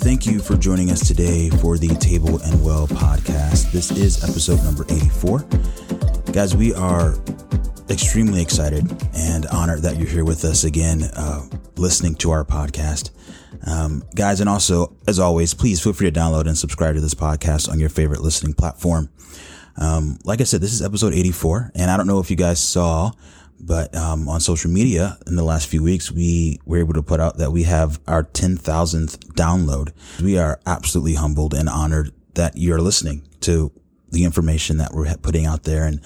Thank you for joining us today for the Table and Well podcast. This is episode number 84. Guys, we are extremely excited and honored that you're here with us again, uh, listening to our podcast. Um, guys, and also, as always, please feel free to download and subscribe to this podcast on your favorite listening platform. Um, like I said, this is episode 84, and I don't know if you guys saw, but um, on social media in the last few weeks, we were able to put out that we have our 10,000th download. We are absolutely humbled and honored that you're listening to the information that we're putting out there. And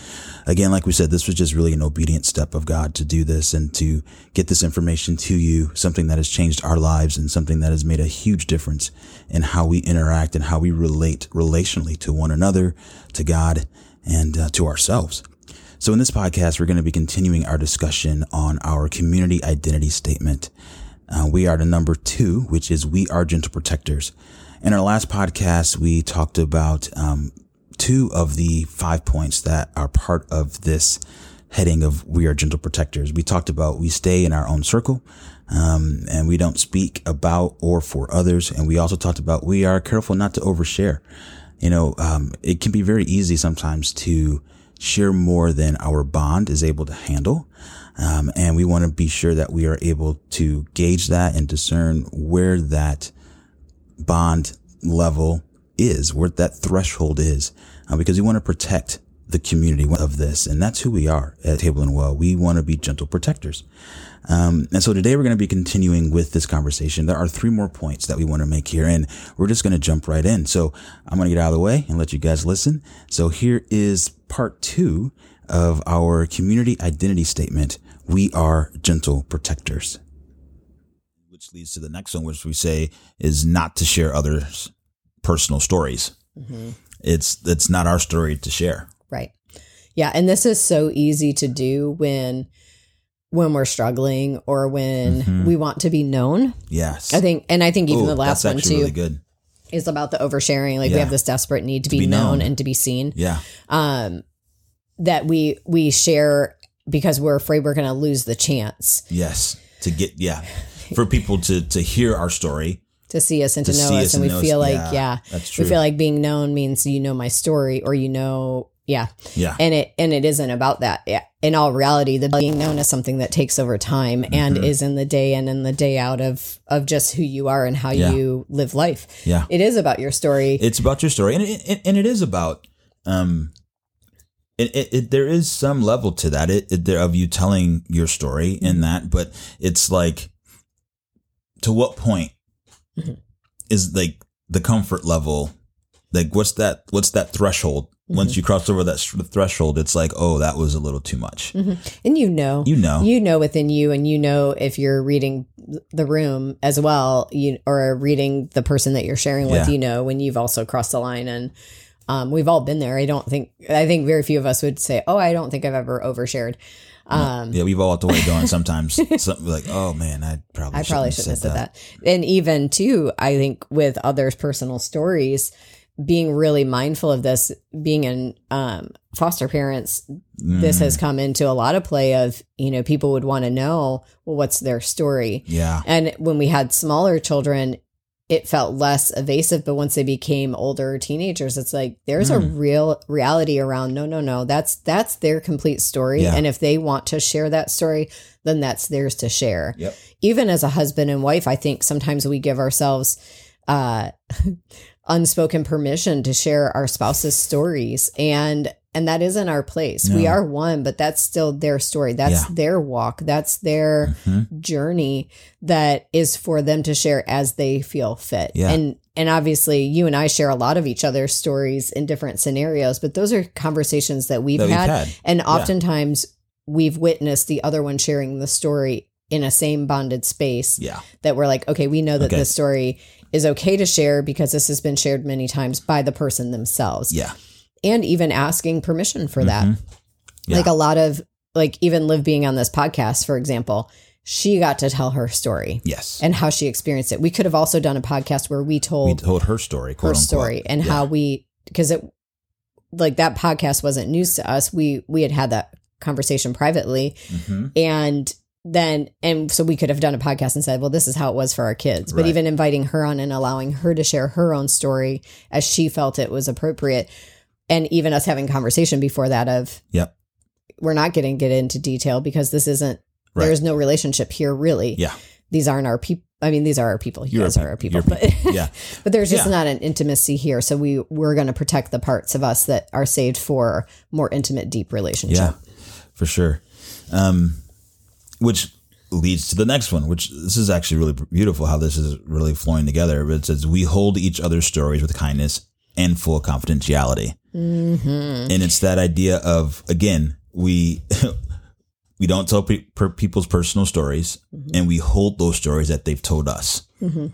again, like we said, this was just really an obedient step of God to do this and to get this information to you, something that has changed our lives and something that has made a huge difference in how we interact and how we relate relationally to one another, to God, and uh, to ourselves. So in this podcast, we're going to be continuing our discussion on our community identity statement. Uh, we are the number two, which is we are gentle protectors. In our last podcast, we talked about um, two of the five points that are part of this heading of we are gentle protectors. We talked about we stay in our own circle, um, and we don't speak about or for others. And we also talked about we are careful not to overshare. You know, um, it can be very easy sometimes to share more than our bond is able to handle. Um, and we want to be sure that we are able to gauge that and discern where that bond level is, where that threshold is, uh, because we want to protect the community of this. And that's who we are at Table and Well. We want to be gentle protectors. Um, and so today we're going to be continuing with this conversation. There are three more points that we want to make here, and we're just going to jump right in. So I'm going to get out of the way and let you guys listen. So here is part two of our community identity statement. We are gentle protectors. Which leads to the next one, which we say is not to share others' personal stories. Mm-hmm. It's it's not our story to share. Right. Yeah, and this is so easy to do when when we're struggling or when mm-hmm. we want to be known. Yes. I think and I think even Ooh, the last one too really good. Is about the oversharing. Like yeah. we have this desperate need to, to be, be known, known, and to be seen. Yeah. Um that we we share because we're afraid we're going to lose the chance. Yes. To get yeah. For people to to hear our story to see us and to, to know us, us, and we feel us. like yeah, yeah, that's true. we feel like being known means you know my story or you know yeah yeah and it and it isn't about that yeah in all reality the being known is something that takes over time mm-hmm. and is in the day in and the day out of of just who you are and how yeah. you live life yeah it is about your story it's about your story and it, and it is about um it, it, it, there is some level to that it, it there of you telling your story in mm-hmm. that but it's like to what point mm-hmm. is like the comfort level like what's that what's that threshold. Once you cross over that threshold it's like oh that was a little too much mm-hmm. and you know you know you know within you and you know if you're reading the room as well you or reading the person that you're sharing with yeah. you know when you've also crossed the line and um, we've all been there i don't think i think very few of us would say oh i don't think i've ever overshared um, yeah, we've all had to wait going sometimes. something like, oh man, I probably I probably shouldn't have said that. that. And even too, I think with others' personal stories, being really mindful of this, being in um, foster parents, mm. this has mm. come into a lot of play. Of you know, people would want to know, well, what's their story? Yeah. And when we had smaller children, it felt less evasive but once they became older teenagers it's like there's mm. a real reality around no no no that's that's their complete story yeah. and if they want to share that story then that's theirs to share yep. even as a husband and wife i think sometimes we give ourselves uh unspoken permission to share our spouse's stories and and that isn't our place. No. We are one, but that's still their story. That's yeah. their walk. That's their mm-hmm. journey that is for them to share as they feel fit. Yeah. And and obviously you and I share a lot of each other's stories in different scenarios, but those are conversations that we've, that we've had, had, and oftentimes yeah. we've witnessed the other one sharing the story in a same bonded space. Yeah. That we're like, okay, we know that okay. this story is okay to share because this has been shared many times by the person themselves. Yeah and even asking permission for that. Mm-hmm. Yeah. Like a lot of like even Liv being on this podcast, for example, she got to tell her story Yes. and how she experienced it. We could have also done a podcast where we told, we told her story, her unquote. story and Yeah. how we because it like that podcast wasn't news to us. We we had had that conversation privately Mhm. and then and so we could have done a podcast and said well this is how it was for our kids but Right. even inviting her on and allowing her to share her own story as she felt it was appropriate and even us having conversation before that of Yep. we're not going to get into detail because this isn't Right. there's no relationship here really Yeah. these aren't our people i mean these are our people you guys are our peop- people but Yeah. but there's just Yeah. not an intimacy here so we we're going to protect the parts of us that are saved for more intimate deep relationship Yeah. For sure. Um, which leads to the next one, which this is actually really beautiful how this is really flowing together. But it says, We hold each other's stories with kindness and full confidentiality. mm-hmm. And it's that idea of, again, we. We don't tell pe- per people's personal stories, and we hold those stories that they've told us Mm-hmm.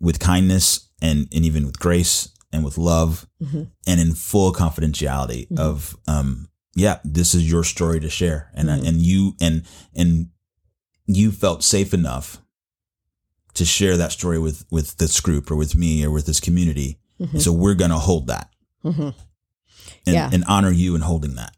with kindness and, and even with grace and with love Mm-hmm. and in full confidentiality of um yeah this is your story to share and Mm-hmm. and you and and you felt safe enough to share that story with with this group or with me or with this community and so we're gonna hold that Mhm. and, Yeah. and honor you in holding that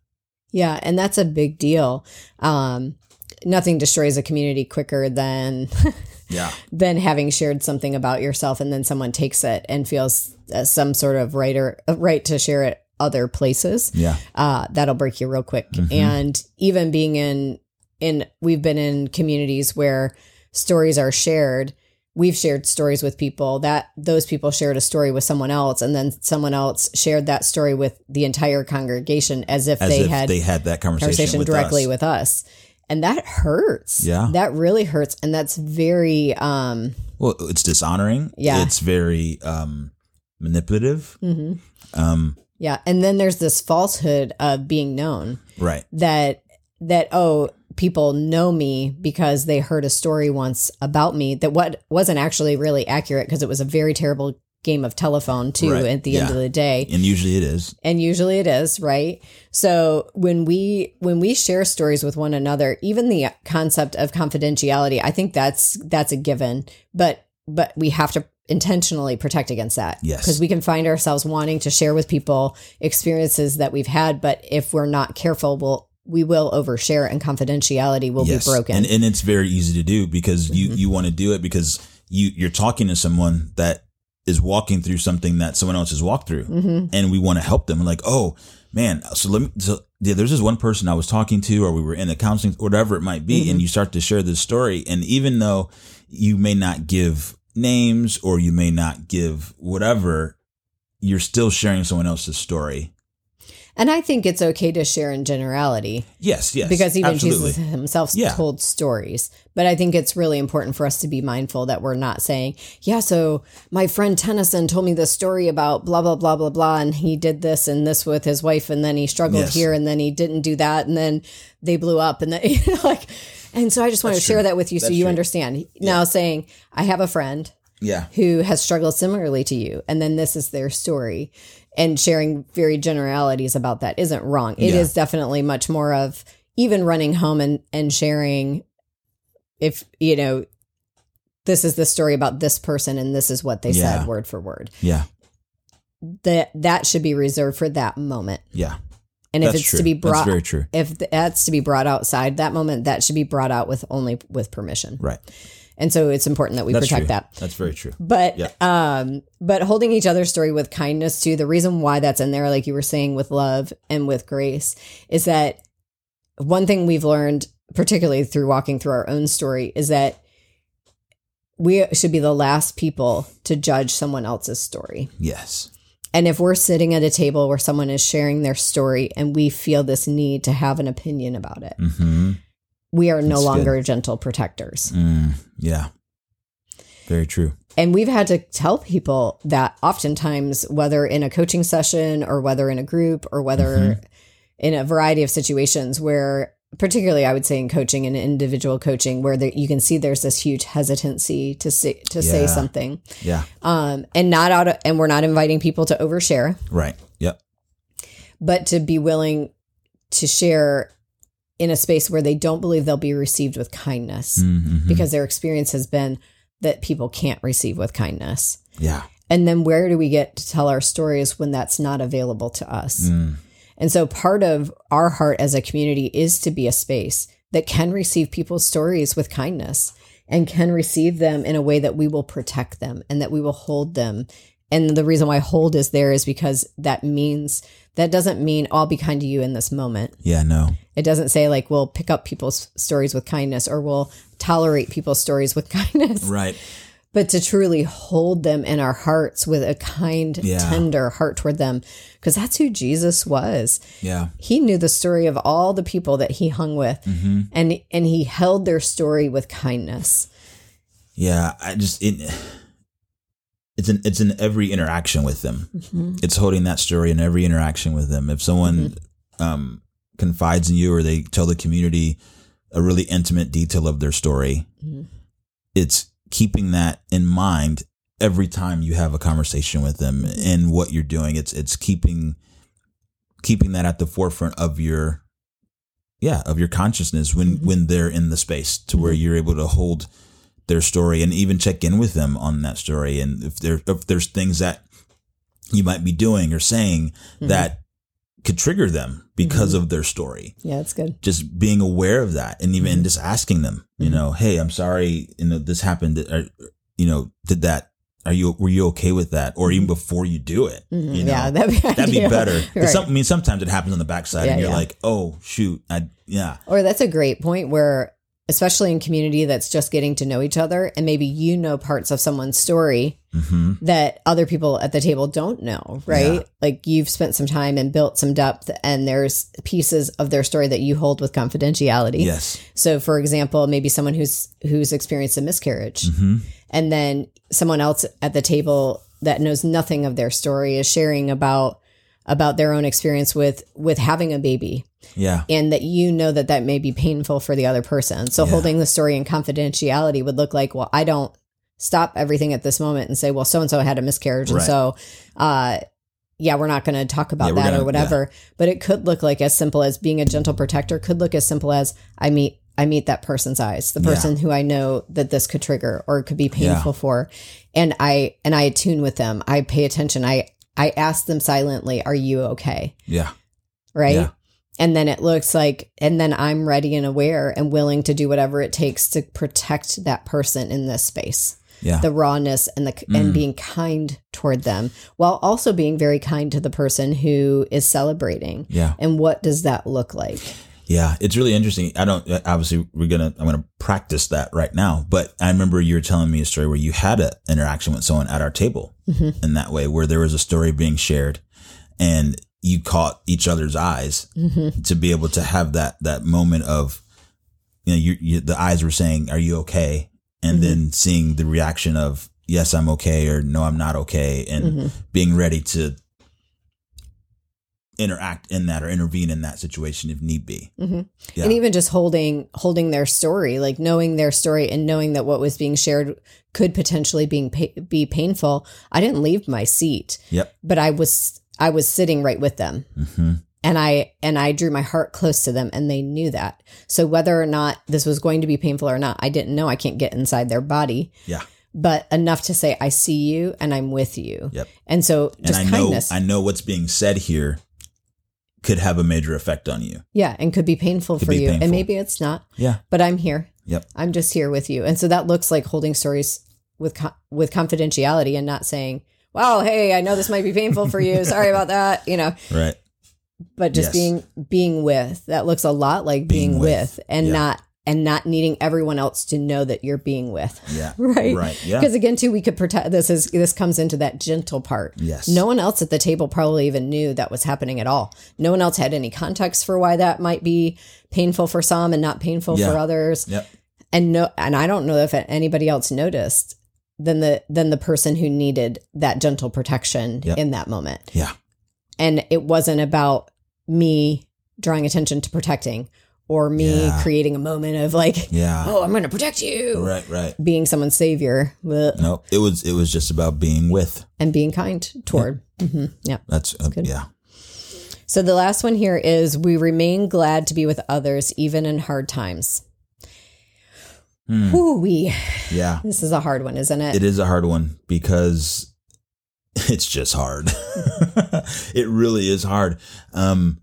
Yeah, and that's a big deal. Um, nothing destroys a community quicker than yeah than having shared something about yourself, and then someone takes it and feels uh, some sort of right or right to share it other places. yeah Uh, that'll break you real quick. Mhm. And even being in in we've been in communities where stories are shared. We've shared stories with people that those people shared a story with someone else, and then someone else shared that story with the entire congregation as if as they if had they had that conversation, conversation with directly us. with us and that hurts Yeah. that really hurts and that's very um well it's dishonoring Yeah. it's very um manipulative mhm. um yeah and then there's this falsehood of being known right that that oh people know me because they heard a story once about me that what wasn't actually really accurate because it was a very terrible game of telephone too Right. at the end of the day. And usually it is. And usually it is right? So when we when we share stories with one another even the concept of confidentiality i think that's that's a given. But but we have to intentionally protect against that Yes. because we can find ourselves wanting to share with people experiences that we've had but if we're not careful we'll we will overshare and confidentiality will be broken And, and it's very easy to do because you, Mhm. you want to do it because you, you're talking to someone that is walking through something that someone else has walked through hmm and we want to help them. Like, oh man, so let me, so yeah, there's this one person I was talking to or we were in the counseling, whatever it might be. Mhm. And you start to share this story. And even though you may not give names or you may not give whatever, you're still sharing someone else's story. And i think it's okay to share in generality Yes. Yes. because even absolutely. Jesus himself Yeah. told stories. But I think it's really important for us to be mindful that we're not saying, yeah, so my friend Tennyson told me this story about blah, blah, blah, blah, blah, and he did this and this with his wife, and then he struggled Yes. here, and then he didn't do that, and then they blew up, and then, you know, like, and so I just want to That's share true. that with you so you true. understand. Now, saying, I have a friend Yeah. who has struggled similarly to you and then this is their story and sharing very generalities about that isn't wrong It is Yeah. definitely much more of even running home and and sharing if you know this is the story about this person and this is what they Yeah. said word for word Yeah. that that should be reserved for that moment Yeah. and if That's it's true. to be That's brought very true. if that's to be brought outside that moment that should be brought out with only with permission Right. And so it's important that we That's protect true. that That's very true. but Yeah. um but holding each other's story with kindness too the reason why that's in there like you were saying with love and with grace is that one thing we've learned particularly through walking through our own story is that we should be the last people to judge someone else's story Yes. and if we're sitting at a table where someone is sharing their story and we feel this need to have an opinion about it hmm we are no That's good. longer gentle protectors Mm, yeah. Very true. And we've had to tell people that oftentimes, whether in a coaching session or whether in a group or whether Mm-hmm. in a variety of situations where, particularly I would say in coaching and individual coaching, where there, you can see there's this huge hesitancy to say, to say something. Yeah. Um, and not out of, and we're not inviting people to overshare, Right. Yep. but to be willing to share in a space where they don't believe they'll be received with kindness Mhm. because their experience has been that people can't receive with kindness. yeah. And then where do we get to tell our stories when that's not available to us? Mm. And so part of our heart as a community is to be a space that can receive people's stories with kindness and can receive them in a way that we will protect them and that we will hold them. And the reason why hold is there is because that means that doesn't mean I'll be kind to you in this moment. Yeah. No. It doesn't say like we'll pick up people's stories with kindness or we'll tolerate people's stories with kindness Right. but to truly hold them in our hearts with a kind, Yeah. tender heart toward them, because that's who Jesus was. Yeah. He knew the story of all the people that he hung with, Mm-hmm. and and he held their story with kindness. Yeah. I just it. It's in it's in every interaction with them. Mm-hmm. It's holding that story in every interaction with them. If someone um, confides in you or they tell the community a really intimate detail of their story, Mhm. it's keeping that in mind every time you have a conversation with them and what you're doing. It's it's keeping keeping that at the forefront of your yeah of your consciousness when when they're in the space to where you're able to hold their story and even check in with them on that story. And if there if there's things that you might be doing or saying that could trigger them because of their story. Yeah, that's good. just being aware of that and even just asking them you Mm-hmm. know hey i'm sorry you know this happened. Are, you know did that are you were you okay with that? Or even before you do it Mhm. you know yeah, that'd be, that'd be better. Right. some, i mean sometimes it happens on the backside Yeah, and you're yeah. like oh shoot i yeah. Or that's a great point where, especially in community that's just getting to know each other, and maybe you know parts of someone's story hmm that other people at the table don't know, right? Yeah. Like you've spent some time and built some depth, and there's pieces of their story that you hold with confidentiality. yes So, for example, maybe someone who's who's experienced a miscarriage, hmm and then someone else at the table that knows nothing of their story is sharing about about their own experience with with having a baby yeah and that you know that that may be painful for the other person. So Yeah. holding the story in confidentiality would look like, well, I don't stop everything at this moment and say, well, so and so had a miscarriage, and so, uh, yeah, we're not going to talk about Yeah, that gonna- or whatever. But it could look like as simple as being a gentle protector. Could look as simple as I meet. I meet that person's eyes, the Yeah. person who I know that this could trigger or could be painful for, and I and I attune with them. I pay attention. I I ask them silently, "Are you okay?" yeah right? And then it looks like, and then I'm ready and aware and willing to do whatever it takes to protect that person in this space. yeah The rawness and the Mm. and being kind toward them, while also being very kind to the person who is celebrating. yeah And what does that look like? Yeah, it's really interesting. I don't obviously we're gonna I'm gonna practice that right now. But I remember you were telling me a story where you had an interaction with someone at our table Mhm. in that way, where there was a story being shared, and you caught each other's eyes Mhm. to be able to have that that moment of, you know, you, you the eyes were saying, "Are you okay?" and Mhm. then seeing the reaction of "Yes, I'm okay" or "No, I'm not okay," and Mhm. being ready to interact in that or intervene in that situation if need be. Mhm. Yeah. And even just holding holding their story, like knowing their story and knowing that what was being shared could potentially being pa- be painful. I didn't leave my seat, Yep. but I was I was sitting right with them. hmm and I and I drew my heart close to them and they knew that. So whether or not this was going to be painful or not, I didn't know. I can't get inside their body, Yeah. but enough to say I see you and I'm with you. Yep. And so And just I know kindness. I know what's being said here could have a major effect on you. yeah, and could be painful Could for be you. painful. And maybe it's not, Yeah. but I'm here. Yep. I'm just here with you. And so that looks like holding stories with co- with confidentiality and not saying, "Wow, hey, I know this might be painful for you. Sorry about that." You know, Right. but just Yes. being being with that looks a lot like being, Being with, with. and Yeah. not and not needing everyone else to know that you're being with Yeah. right Right. Yeah. because again too we could protect this is this comes into that gentle part Yes. no one else at the table probably even knew that was happening at all no one else had any context for why that might be painful for some and not painful Yeah. for others Yep. and no and i don't know if anybody else noticed than the than the person who needed that gentle protection Yep. in that moment Yeah. and it wasn't about me drawing attention to protecting or me Yeah. creating a moment of like Yeah. oh i'm going to protect you Right. Right. being someone's savior Blech. No, it was it was just about being with. and being kind toward mm-hmm yeah That's uh, good. yeah. So the last one here is we remain glad to be with others even in hard times. Hmm. Whoo-wee. Yeah. This is a hard one, isn't it? It is a hard one because it's just hard. it really is hard. Um,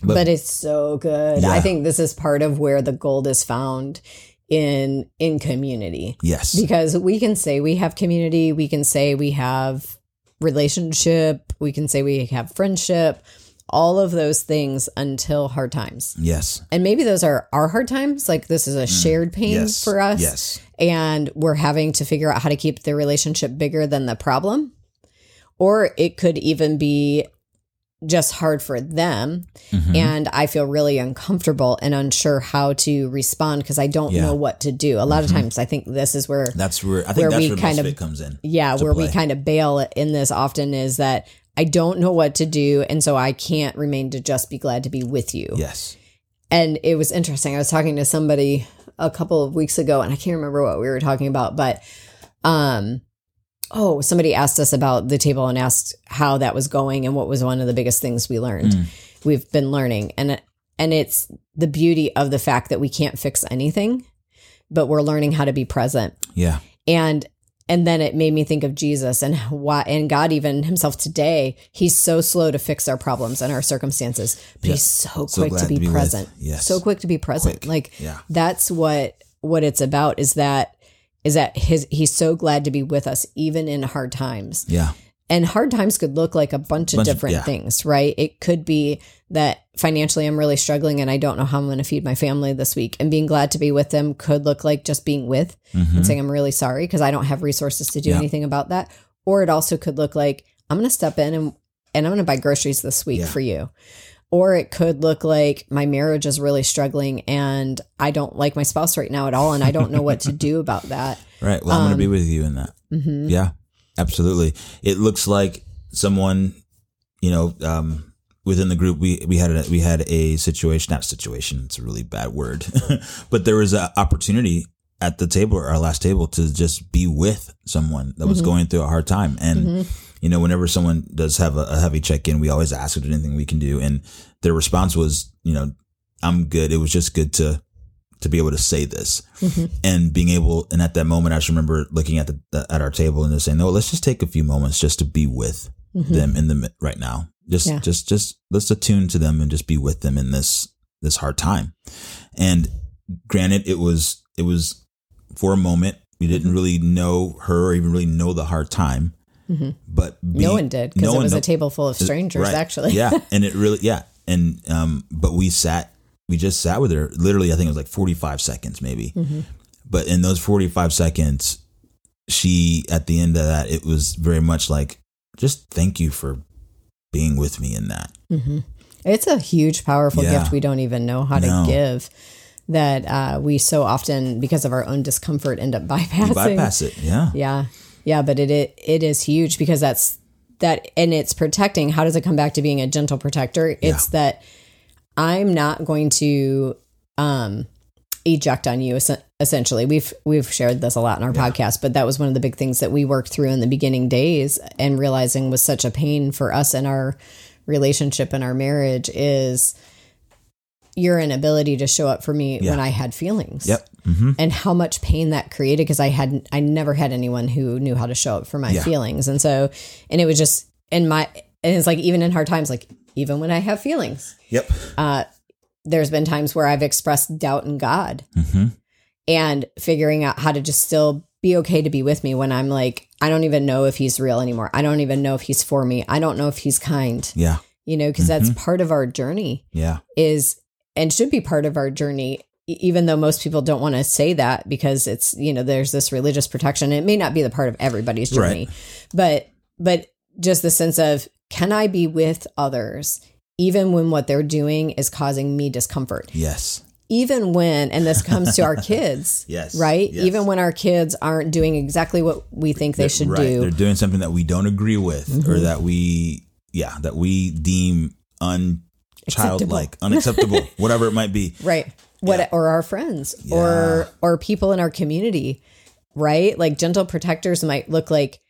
but, but- it's so good. I think this is part of where the gold is found in in community. yes. Because we can say we have community, we can say we have relationship, we can say we have friendship, all of those things until hard times. yes. And maybe those are our hard times, like this is a shared pain Mm. Yes. for us. Yes. and we're having to figure out how to keep the relationship bigger than the problem. Or it could even be just hard for them. Mhm. And I feel really uncomfortable and unsure how to respond because I don't Yeah. know what to do. A lot Mhm. of times I think this is where, That's where I think Where that's we where kind most of- comes in. yeah, where we kind of bail in this often is that I don't know what to do. And so I can't remain to just be glad to be with you. Yes. And it was interesting. I was talking to somebody a couple of weeks ago and I can't remember what we were talking about, but um oh, somebody asked us about the table and asked how that was going and what was one of the biggest things we learned. Mm. We've been learning and and it's the beauty of the fact that we can't fix anything, but we're learning how to be present. Yeah. And and then it made me think of Jesus and why and God even himself today, he's so slow to fix our problems and our circumstances, but Yeah. he's so So quick to be, to be with. present. Yes. So quick to be present. Quick. Like Yeah. that's what what it's about is that is that his he's so glad to be with us even in hard times. Yeah. And hard times could look like a bunch of Bunch of- different yeah. things, right? It could be that financially I'm really struggling and I don't know how I'm going to feed my family this week. And being glad to be with them could look like just being with Mhm. and saying I'm really sorry because I don't have resources to do Yeah. anything about that. Or it also could look like I'm going to step in and and I'm going to buy groceries this week Yeah. for you. Or it could look like my marriage is really struggling and I don't like my spouse right now at all and I don't know what to do about that. Right. Well, I'm going to Um, be with you in that. hmm Yeah, absolutely. It looks like someone, you know, um, within the group, we, we had a, we had a situation, not situation. It's a really bad word, but there was an opportunity at the table, our last table to just be with someone that was Mhm. going through a hard time. And, Mhm. you know, whenever someone does have a, a heavy check in, we always ask if there's anything we can do. And their response was, you know, I'm good. It was just good to, to be able to say this Mhm. and being able and at that moment i just remember looking at the, at our table and just saying no let's just take a few moments just to be with Mhm. them in the right now just Yeah. just just let's attune to them and just be with them in this this hard time and granted it was it was for a moment we Mm-hmm. didn't really know her or even really know the hard time Mhm. but no one did because no it was kno- a table full of strangers, Right. actually. yeah and it really yeah and um but we sat we just sat with her literally i think it was like 45 seconds maybe Mhm. but in those 45 seconds she at the end of that it was very much like just thank you for being with me in that hmm It's a huge, powerful Yeah. gift we don't even know how No. to give. That uh, we so often, because of our own discomfort, end up bypassing. you bypass it yeah Yeah, yeah, but it, it it is huge because that's that, and it's protecting. How does it come back to being a gentle protector? It's that I'm not going to um eject on you. Essentially, we've we've shared this a lot in our podcast, but that was one of the big things that we worked through in the beginning days, and realizing was such a pain for us in our relationship and our marriage is your inability to show up for me Yeah. when I had feelings yep hmm and how much pain that created because I had I never had anyone who knew how to show up for my Yeah. feelings. And so and it was just in my and it's like even in hard times, like even when I have feelings, yep. Uh there's been times where I've expressed doubt in God hmm and figuring out how to just still be okay to be with me when I'm like, I don't even know if he's real anymore. I don't even know if he's for me. I don't know if he's kind, yeah. You know, because that's part of our journey yeah. is and should be part of our journey even though most people don't want to say that because it's you know there's this religious protection. It may not be the part of everybody's journey but but just the sense of can i be with others even when what they're doing is causing me discomfort? Yes. Even when and this comes to our kids Yes, right? Yes. even when our kids aren't doing exactly what we think they should right. do. Mm-hmm. they're doing something that we don't agree with or that we yeah that we deem unchildlike unacceptable. whatever it might be. Right. What Yeah. or our friends or or people in our community right? Like gentle protectors might look like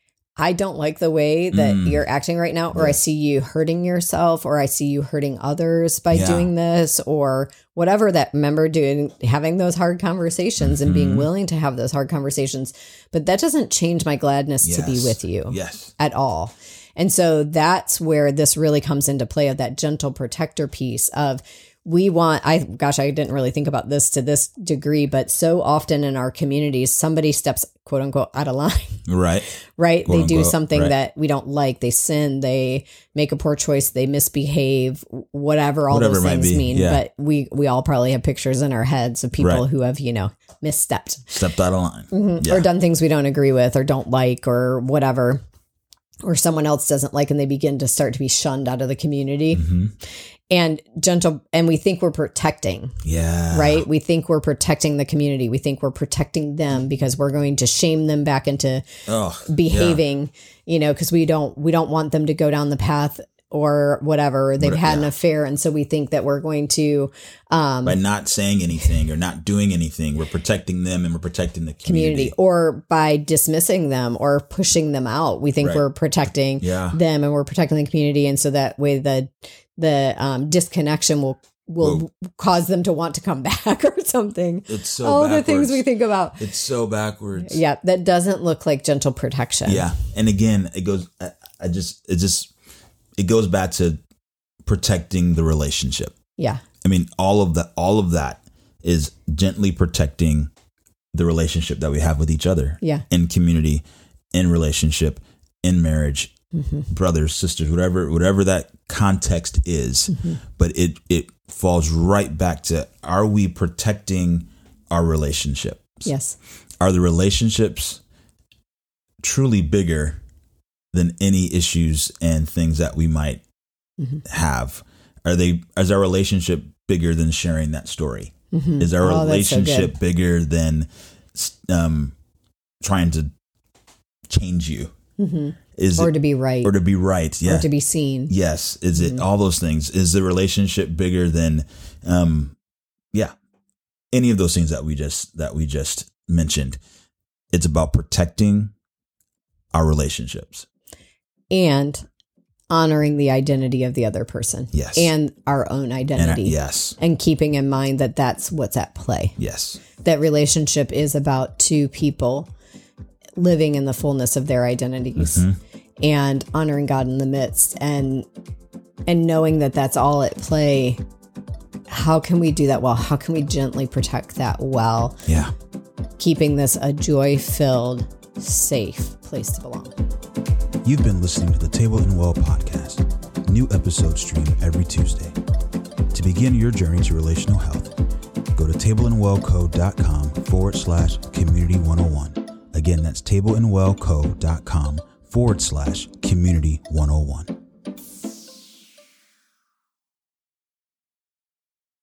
I don't like the way that mm. you're acting right now, or I see you hurting yourself, or I see you hurting others by Yeah. doing this, or whatever that member doing having those hard conversations and being mm-hmm. willing to have those hard conversations. But that doesn't change my gladness to be with you Yes. at all. And so that's where this really comes into play of that gentle protector piece of we want I gosh I didn't really think about this to this degree but so often in our communities somebody steps quote unquote out of line Right. right Quote, they do unquote, something right. that we don't like they sin they make a poor choice they misbehave whatever all Whatever those things mean yeah. but we we all probably have pictures in our heads of people Right. who have you know misstepped Stepped out of line. Mhm. Yeah. or done things we don't agree with or don't like or whatever or someone else doesn't like and they begin to start to be shunned out of the community hmm and gentle and we think we're protecting. Yeah. right? We think we're protecting the community. We think we're protecting them because we're going to shame them back into Oh, behaving you know because we don't we don't want them to go down the path or whatever they've What- had an affair and so we think that we're going to um by not saying anything or not doing anything, we're protecting them and we're protecting the community community. or by dismissing them or pushing them out we think Right. we're protecting Yeah. them and we're protecting the community and so that way the the um, disconnection will will cause them to want to come back or something It's so all the things we think about It's so backwards. yeah that doesn't look like gentle protection Yeah. And again, it goes, I, I just, it just, it goes back to protecting the relationship. yeah I mean, all of that, all of that is gently protecting the relationship that we have with each other yeah in community, in relationship, in marriage, Mm-hmm. brothers, sisters, whatever, whatever that context is. Mm-hmm. But it, it falls right back to, are we protecting our relationships? yes are the relationships truly bigger than any issues and things that we might Mhm. have. Are they is our relationship bigger than sharing that story? Mhm. is our Oh, that's so relationship bigger than um trying to change you? Mhm. is or it to be right. or to be right yeah. or to be seen. Yes. Is Mm-hmm. it all those things? Is the relationship bigger than um yeah any of those things that we just that we just mentioned? It's about protecting our relationships and honoring the identity of the other person. Yes. and our own and I- identity. yes. And keeping in mind that that's what's at play. Yes. That relationship is about two people living in the fullness of their identities Mm-hmm. and honoring God in the midst and and knowing that that's all at play. How can we do that well? How can we gently protect that well? Yeah. Keeping this a joy-filled safe place to belong you've been listening to the table and well podcast. New episodes stream every tuesday. To begin your journey to relational health go to tableandwellco.com forward slash community 101 again that's tableandwellco.com forward slash community 101